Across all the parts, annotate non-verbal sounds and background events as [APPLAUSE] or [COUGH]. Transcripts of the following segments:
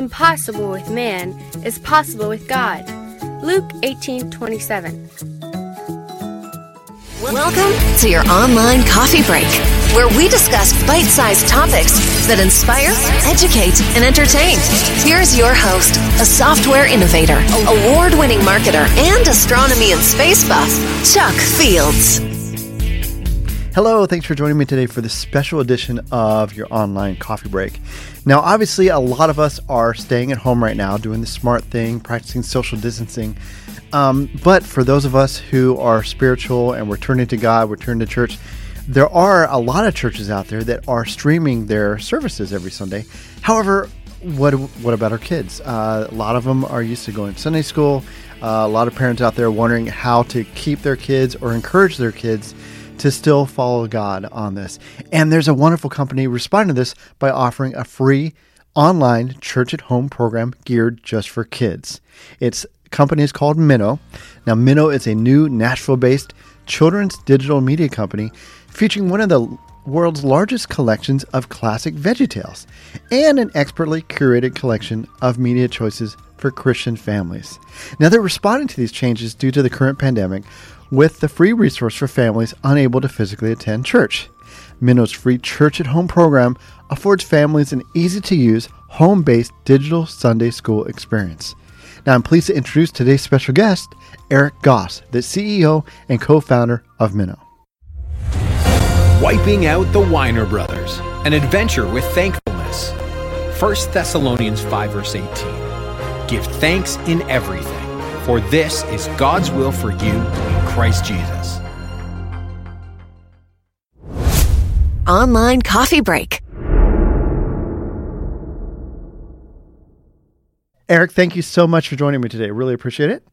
what is impossible with man is possible with God. Luke 18:27. Welcome to your online coffee break, where we discuss bite sized topics that inspire, educate, and entertain. Here's your host, a software innovator, award winning marketer, and astronomy and space buff, Chuck Fields. Hello, thanks for joining me today for this special edition of your online coffee break. Now, obviously, a lot of us are staying at home right now, doing the smart thing, practicing social distancing. Um, but for those of us who are spiritual and we're turning to God, we're turning to church, there are a lot of churches out there that are streaming their services every Sunday. However, what what about our kids? Uh, a lot of them are used to going to Sunday school. Uh, a lot of parents out there wondering how to keep their kids or encourage their kids to still follow God on this. And there's a wonderful company responding to this by offering a free online church at home program geared just for kids. Its company is called Minno. Now, Minno is a new Nashville based children's digital media company featuring one of the world's largest collections of classic VeggieTales and an expertly curated collection of media choices for Christian families. Now, they're responding to these changes due to the current pandemic with the free resource for families unable to physically attend church. Minno's free church at home program affords families an easy to use, home based digital Sunday school experience. Now, I'm pleased to introduce today's special guest, Eric Goss, the CEO and co founder of Minno. Wiping out the Weiner brothers, an adventure with thankfulness. 1 Thessalonians 5, verse 18. Give thanks in everything for this is God's will for you Christ Jesus. Online Coffee Break. Eric, thank you so much for joining me today. Really appreciate it.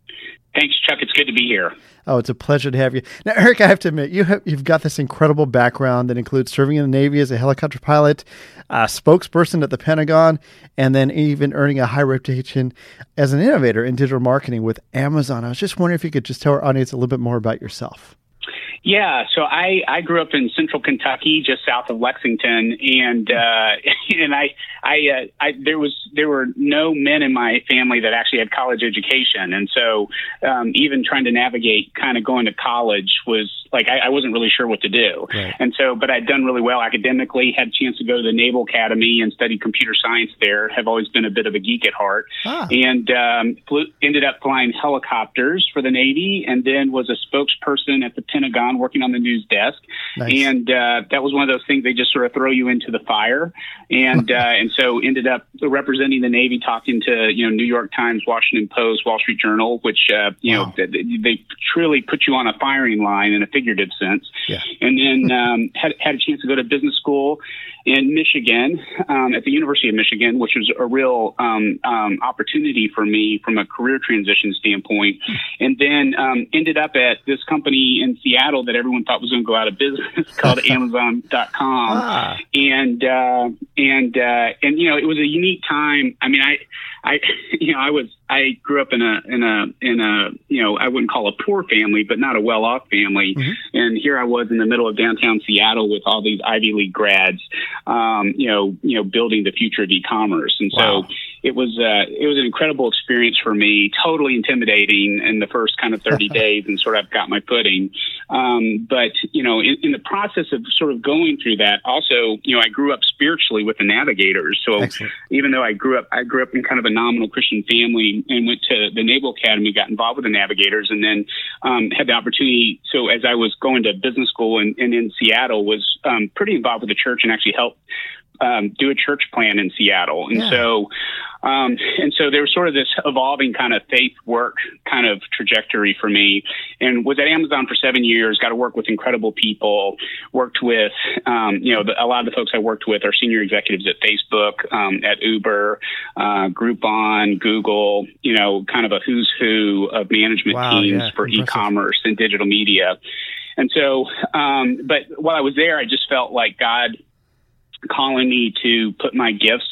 Thanks, Chuck. It's good to be here. Oh, it's a pleasure to have you. Now, Eric, I have to admit, you have, you've got this incredible background that includes serving in the Navy as a helicopter pilot, a spokesperson at the Pentagon, and then even earning a high reputation as an innovator in digital marketing with Amazon. I was just wondering if you could just tell our audience a little bit more about yourself. Yeah, so I I grew up in central Kentucky, just south of Lexington, and uh, [LAUGHS] and I I, uh, I there was there were no men in my family that actually had college education, and so um, even trying to navigate kind of going to college was like I, I wasn't really sure what to do, right. and so but I'd done really well academically, had a chance to go to the Naval Academy and study computer science there. Have always been a bit of a geek at heart, ah. and um, flew, ended up flying helicopters for the Navy, and then was a spokesperson at the Pentagon working on the news desk, nice. and uh, that was one of those things they just sort of throw you into the fire, and [LAUGHS] uh, and so ended up representing the Navy, talking to you know New York Times, Washington Post, Wall Street Journal, which uh, you wow. know they, they, truly put you on a firing line in a figurative sense. Yeah. And then [LAUGHS] um, had had a chance to go to business school in Michigan um, at the University of Michigan, which was a real um, um, opportunity for me from a career transition standpoint. And then um, ended up at this company in Seattle that everyone thought was going to go out of business [LAUGHS] called [LAUGHS] Amazon.com. Ah. And uh, and uh, and you know it was a unique time. I mean, I I [LAUGHS] you know I was I grew up in a in a in a you know I wouldn't call a poor family, but not a well off family. Mm-hmm. And here I was in the middle of downtown Seattle with all these Ivy League grads, um, you know, you know, building the future of e-commerce. And wow. so it was uh, it was an incredible experience for me. Totally intimidating in the first kind of 30 [LAUGHS] days, and sort of got my footing. Um, but you know, in, in, the process of sort of going through that, also, you know, I grew up spiritually with the Navigators. So Excellent. even though I grew up, I grew up in kind of a nominal Christian family and went to the Naval Academy, got involved with the Navigators, and then um, had the opportunity. So as I was going to business school and, and in Seattle, was um, pretty involved with the church and actually helped um, do a church plan in Seattle. And yeah. so um, and so there was sort of this evolving kind of faith work kind of trajectory for me and was at Amazon for seven years, got to work with incredible people, worked with, um, you know, the, a lot of the folks I worked with are senior executives at Facebook, um, at Uber, uh, Groupon, Google, you know, kind of a who's who of management wow, teams yeah, for impressive. e-commerce and digital media. And so, um, but while I was there, I just felt like God calling me to put my gifts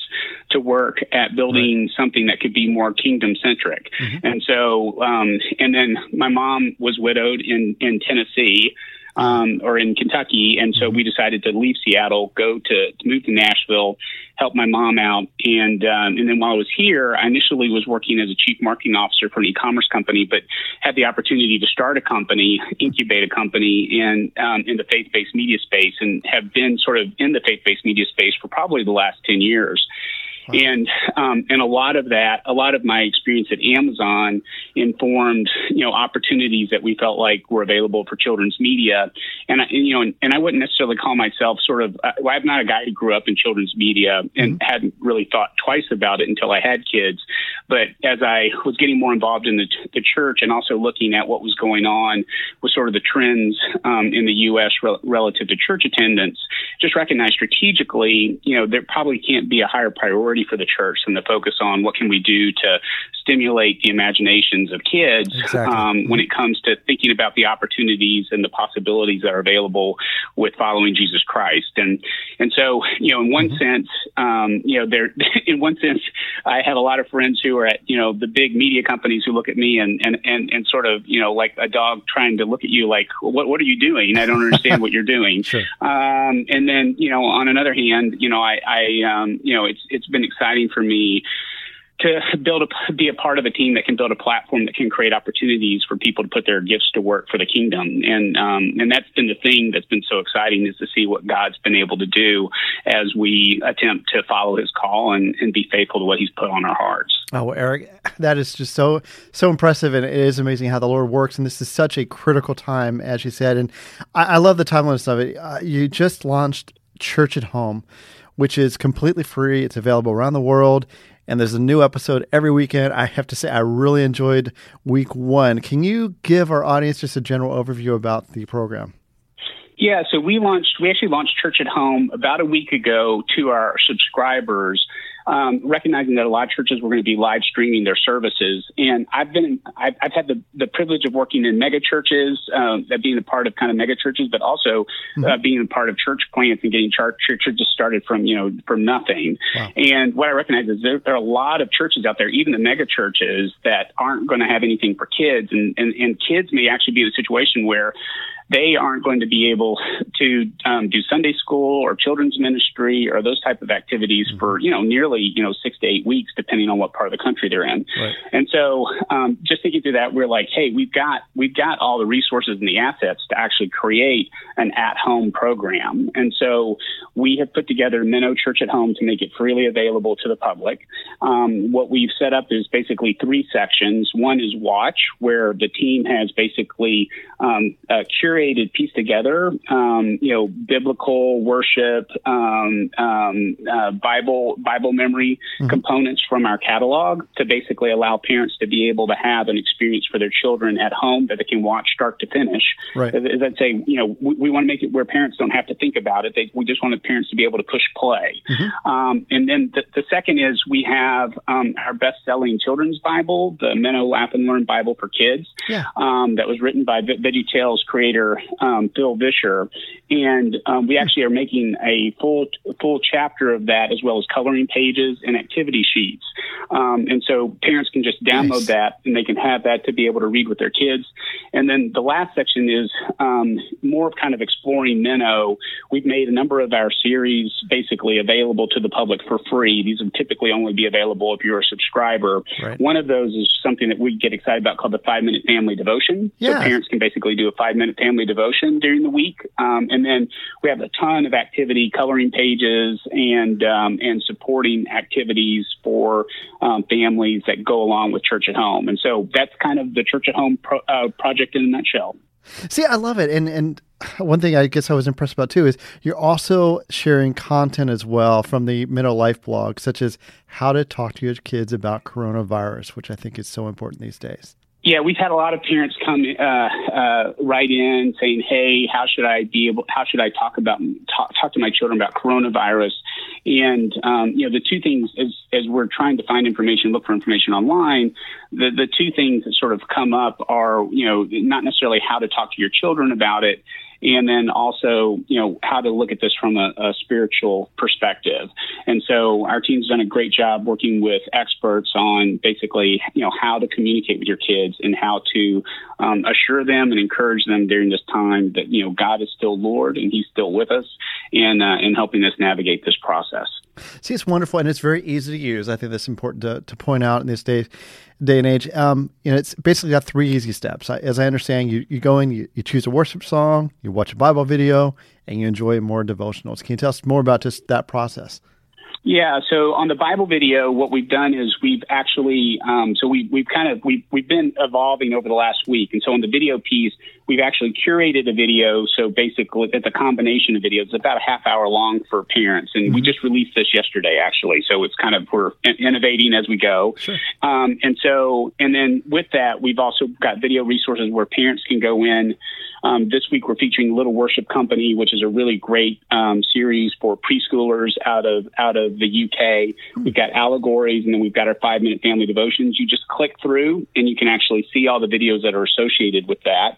to work at building right. something that could be more kingdom centric. Mm-hmm. And so, um, and then my mom was widowed in, in Tennessee. Um, or in Kentucky, and so we decided to leave Seattle, go to, to move to Nashville, help my mom out, and um, and then while I was here, I initially was working as a chief marketing officer for an e-commerce company, but had the opportunity to start a company, incubate a company in um, in the faith-based media space, and have been sort of in the faith-based media space for probably the last ten years. And um, and a lot of that, a lot of my experience at Amazon informed you know opportunities that we felt like were available for children's media. And, I, you know, and, and I wouldn't necessarily call myself sort of. Uh, well, I'm not a guy who grew up in children's media and mm-hmm. hadn't really thought twice about it until I had kids. But as I was getting more involved in the, the church and also looking at what was going on with sort of the trends um, in the U.S. Re- relative to church attendance, just recognize strategically, you know, there probably can't be a higher priority for the church than the focus on what can we do to stimulate the imaginations of kids exactly. um, when it comes to thinking about the opportunities and the possibilities that are available with following Jesus Christ. And and so, you know, in one mm-hmm. sense, um, you know, there [LAUGHS] in one sense, I have a lot of friends who are at you know the big media companies who look at me and and and, and sort of you know like a dog trying to look at you like what what are you doing? I don't understand what you're doing. [LAUGHS] Sure. Um, and then you know on another hand, you know I I um, you know it's it's been exciting for me to build a be a part of a team that can build a platform that can create opportunities for people to put their gifts to work for the kingdom and um, and that's been the thing that's been so exciting is to see what God's been able to do as we attempt to follow His call and, and be faithful to what He's put on our hearts. Oh, well, Eric, that is just so so impressive, and it is amazing how the Lord works. And this is such a critical time, as you said, and I, I love the timeliness of it. Uh, you just launched Church at Home, which is completely free. It's available around the world and there's a new episode every weekend. I have to say, I really enjoyed week one. Can you give our audience just a general overview about the program? Yeah, so we launched, we actually launched Church at Home about a week ago to our subscribers um, recognizing that a lot of churches were going to be live streaming their services. And I've been, I've, I've had the, the privilege of working in mega churches, um, that being a part of kind of mega churches, but also mm-hmm. uh, being a part of church plants and getting church churches started from, you know, from nothing. Wow. And what I recognize is there, there, are a lot of churches out there, even the mega churches that aren't going to have anything for kids. And, and, and kids may actually be in a situation where they aren't going to be able to um, do Sunday school or children's ministry or those type of activities mm-hmm. for you know nearly you know six to eight weeks, depending on what part of the country they're in. Right. And so, um, just thinking through that, we're like, hey, we've got we've got all the resources and the assets to actually create an at-home program. And so, we have put together Minno Church at Home to make it freely available to the public. Um, what we've set up is basically three sections. One is Watch, where the team has basically um, uh, curated curated, pieced together, um, you know, biblical worship, um, um, uh, Bible Bible memory mm-hmm. components from our catalog to basically allow parents to be able to have an experience for their children at home that they can watch start to finish. Right. As, as I'd say, you know, we, we want to make it where parents don't have to think about it. They, we just want the parents to be able to push play. Mm-hmm. Um, and then the, the, second is we have um, our best-selling children's Bible, the Minno Laugh and Learn Bible for Kids, yeah. Um, that was written by Veggie Tales creator um, Phil Vischer, and um, we actually are making a full full chapter of that as well as coloring pages and activity sheets. Um, and so parents can just download nice. that and they can have that to be able to read with their kids. And then the last section is um, more of kind of exploring Minno. We've made a number of our series basically available to the public for free. These would typically only be available if you're a subscriber. Right. One of those is something that we get excited about called the Five Minute Family Devotion. Yeah. So parents can basically do a five minute family devotion during the week. Um, and then we have a ton of activity, coloring pages, and um, and supporting activities for um, families that go along with Church at Home. And so that's kind of the Church at Home pro- uh, project in a nutshell. See, I love it, and and one thing I guess I was impressed about too is you're also sharing content as well from the Minno Life blog, such as how to talk to your kids about coronavirus, which I think is so important these days. Yeah, we've had a lot of parents come uh, uh, write in saying, "Hey, how should I be able? How should I talk about talk, talk to my children about coronavirus?" And um, you know, the two things as as we're trying to find information, look for information online, the the two things that sort of come up are you know not necessarily how to talk to your children about it, and then also, you know, how to look at this from a, a spiritual perspective. And so our team's done a great job working with experts on basically, you know, how to communicate with your kids and how to um, assure them and encourage them during this time that, you know, God is still Lord and He's still with us and, uh, and helping us navigate this process. See, it's wonderful and it's very easy to use. I think that's important to, to point out in this day day and age. Um, you know, it's basically got three easy steps. As I understand, you, you go in, you, you choose a worship song, you watch a Bible video, and you enjoy more devotionals. Can you tell us more about just that process? Yeah, so on the Bible video, what we've done is we've actually, um, so we, we've kind of, we've, we've been evolving over the last week. And so on the video piece, we've actually curated a video. So basically, it's a combination of videos. It's about a half hour long for parents. And mm-hmm. we just released this yesterday, actually. So it's kind of, we're innovating as we go. Sure. Um, and so, and then with that, we've also got video resources where parents can go in um, this week we're featuring Little Worship Company, which is a really great um, series for preschoolers out of out of the UK. We've got allegories, and then we've got our five minute family devotions. You just click through, and you can actually see all the videos that are associated with that.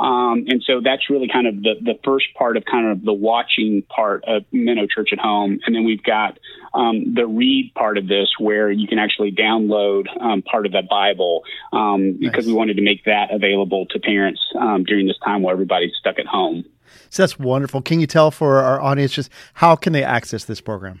Um, and so that's really kind of the the first part of kind of the watching part of Minno Church at Home, and then we've got um, the read part of this where you can actually download um, part of the Bible um, nice. because we wanted to make that available to parents um, during this time while everybody's stuck at home. So that's wonderful. Can you tell for our audience just how can they access this program?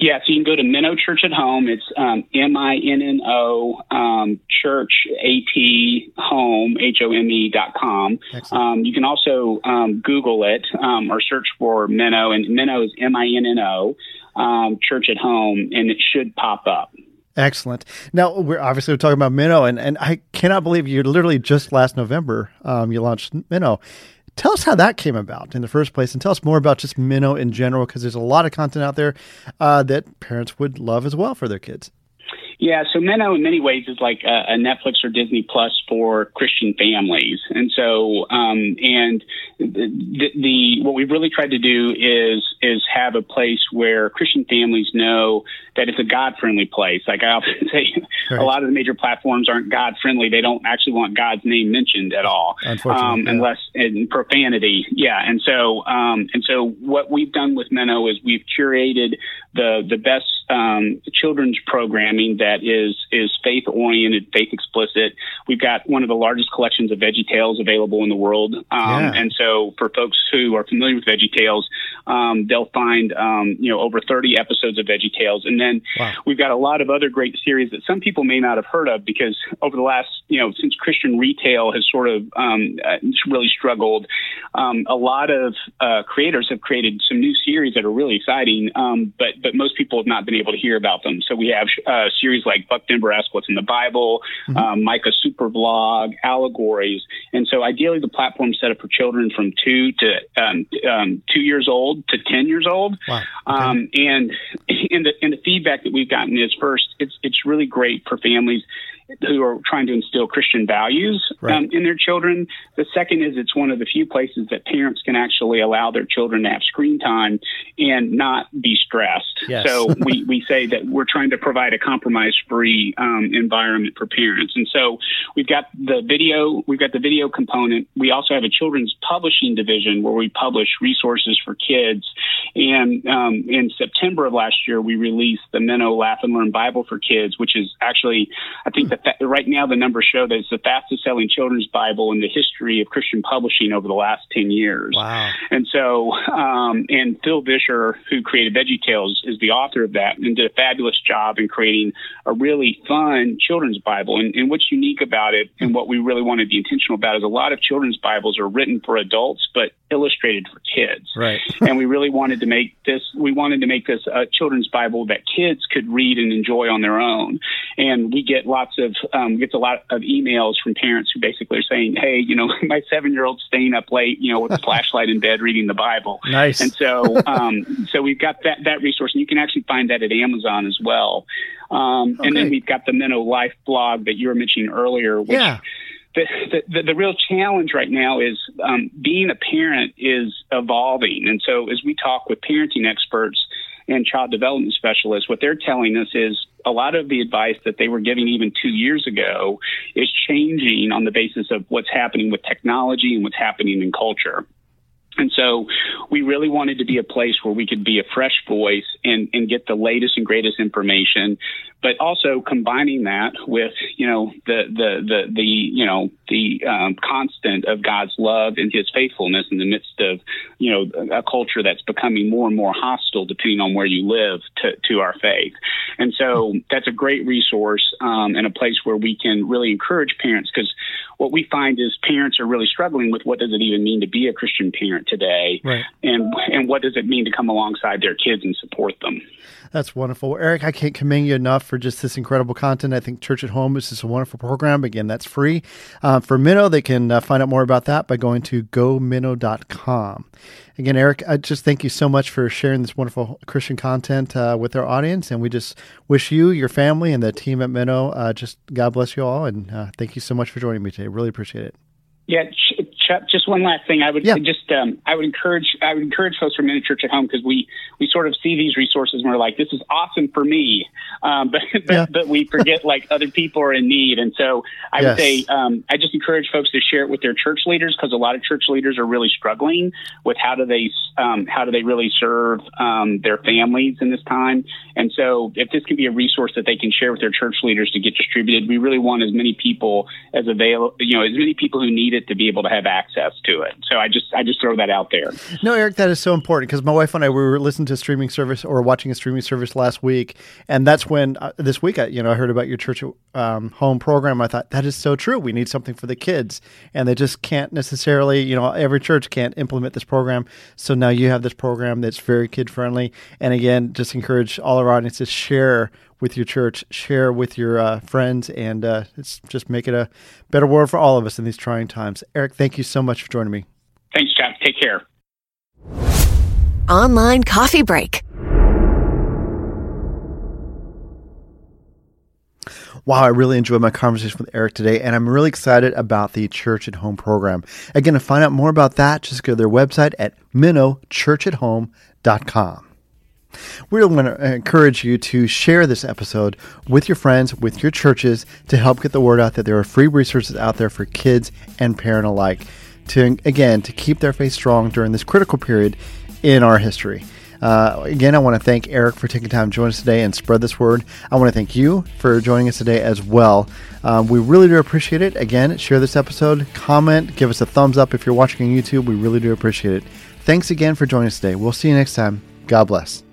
Yeah, so you can go to Minno Church at Home. It's um, M I N N O um, Church A T Home H O M E dot com. Um, you can also um, Google it um, or search for Minno, and Minno is M I N N O um, Church at Home, and it should pop up. Excellent. Now we're obviously we're talking about Minno, and, and I cannot believe you literally just last November um, you launched Minno. Tell us how that came about in the first place, and tell us more about just Minno in general, because there's a lot of content out there uh, that parents would love as well for their kids. Yeah, so Minno in many ways is like a, a Netflix or Disney Plus for Christian families, and so um, and the, the what we've really tried to do is is have a place where Christian families know that it's a God friendly place. Like I often [LAUGHS] say, right. a lot of the major platforms aren't God friendly. They don't actually want God's name mentioned at all, um, yeah. unless in profanity. Yeah, and so um, and so what we've done with Minno is we've curated the the best um, children's programming that is is faith oriented, faith explicit. We've got one of the largest collections of Veggie Tales available in the world, um, yeah. and so for folks who are familiar with Veggie Tales, um, they'll find um, you know over 30 episodes of Veggie Tales, and then wow. we've got a lot of other great series that some people may not have heard of because over the last you know since Christian retail has sort of um, uh, really struggled, um, a lot of uh, creators have created some new series that are really exciting, um, but but most people have not been able to hear about them. So we have uh, series like Buck Denver Ask What's in the Bible, mm-hmm. um, Micah Super Vlog, Allegories, and so ideally the platform set up for children from two to um, um, two years old to ten years old. Wow. Okay. Um, and in the in the feedback that we've gotten is first, it's it's really great for families who are trying to instill Christian values right. um, in their children. The second is it's one of the few places that parents can actually allow their children to have screen time and not be stressed. Yes. So we, we say that we're trying to provide a compromise free um, environment for parents. And so we've got the video, we've got the video component. We also have a children's publishing division where we publish resources for kids. And um, in September of last year, we released the Minno Laugh and Learn Bible for Kids, which is actually, I think, that fa- right now the numbers show that it's the fastest selling children's Bible in the history of Christian publishing over the last 10 years. Wow. And so, um, and Phil Vischer, who created Veggie Tales, is the author of that and did a fabulous job in creating a really fun children's Bible. And, and what's unique about it and what we really want to be intentional about is a lot of children's Bibles are written for adults, but illustrated for kids. Right. [LAUGHS] and we really wanted to make this, we wanted to make this a children's Bible that kids could read and enjoy on their own. And we get lots of um, gets a lot of emails from parents who basically are saying, "Hey, you know, [LAUGHS] my seven year old's staying up late, you know, with a flashlight in bed reading the Bible." Nice. And so, [LAUGHS] um, so we've got that that resource, and you can actually find that at Amazon as well. Um, okay. And then we've got the Minno Life blog that you were mentioning earlier, which. Yeah. The, the, the, real challenge right now is um, being a parent is evolving. And so as we talk with parenting experts, and child development specialists, what they're telling us is a lot of the advice that they were giving even two years ago is changing on the basis of what's happening with technology and what's happening in culture. And so we really wanted to be a place where we could be a fresh voice and, and get the latest and greatest information, but also combining that with, you know, the, the, the, the you know, the um, constant of God's love and his faithfulness in the midst of, you know, a culture that's becoming more and more hostile depending on where you live to, to our faith. And so that's a great resource um, and a place where we can really encourage parents because what we find is parents are really struggling with what does it even mean to be a Christian parent today, right. and and what does it mean to come alongside their kids and support them. That's wonderful. Eric, I can't commend you enough for just this incredible content. I think Church at Home is just a wonderful program. Again, that's free. Uh, for Minno, they can uh, find out more about that by going to gominno.com. Again, Eric, I just thank you so much for sharing this wonderful Christian content uh, with our audience. And we just wish you, your family, and the team at Minno uh, just God bless you all. And uh, thank you so much for joining me today. Really appreciate it. Yeah, Chuck, just one last thing. I would yeah. just um, I would encourage I would encourage folks from Minno Church at Home because we we sort of see these resources and we're like, this is awesome for me, um, [LAUGHS] but but, yeah. but, we [LAUGHS] forget like other people are in need, and so I yes. would say um, I just encourage folks to share it with their church leaders because a lot of church leaders are really struggling with how do they um, how do they really serve um, their families in this time, and so if this can be a resource that they can share with their church leaders to get distributed, we really want as many people as available, you know, as many people who need it to be able to have access access to it. So I just I just throw that out there. No, Eric, that is so important because my wife and I we were listening to a streaming service or watching a streaming service last week, and that's when uh, this week I you know I heard about your church um, home program. I thought that is so true. We need something for the kids, and they just can't necessarily you know every church can't implement this program. So now you have this program that's very kid friendly, and again, just encourage all our audiences share with your church, share with your uh, friends, and uh, it's just make it a better world for all of us in these trying times. Eric, thank you so much for joining me. Thanks, Jeff. Take care. Online coffee break. Wow, I really enjoyed my conversation with Eric today, and I'm really excited about the Church at Home program. Again, to find out more about that, just go to their website at minnochurchathome.com. We want to encourage you to share this episode with your friends, with your churches, to help get the word out that there are free resources out there for kids and parent alike. To again, to keep their faith strong during this critical period in our history. Uh, again, I want to thank Eric for taking time to join us today and spread this word. I want to thank you for joining us today as well. Um, we really do appreciate it. Again, share this episode, comment, give us a thumbs up if you're watching on YouTube. We really do appreciate it. Thanks again for joining us today. We'll see you next time. God bless.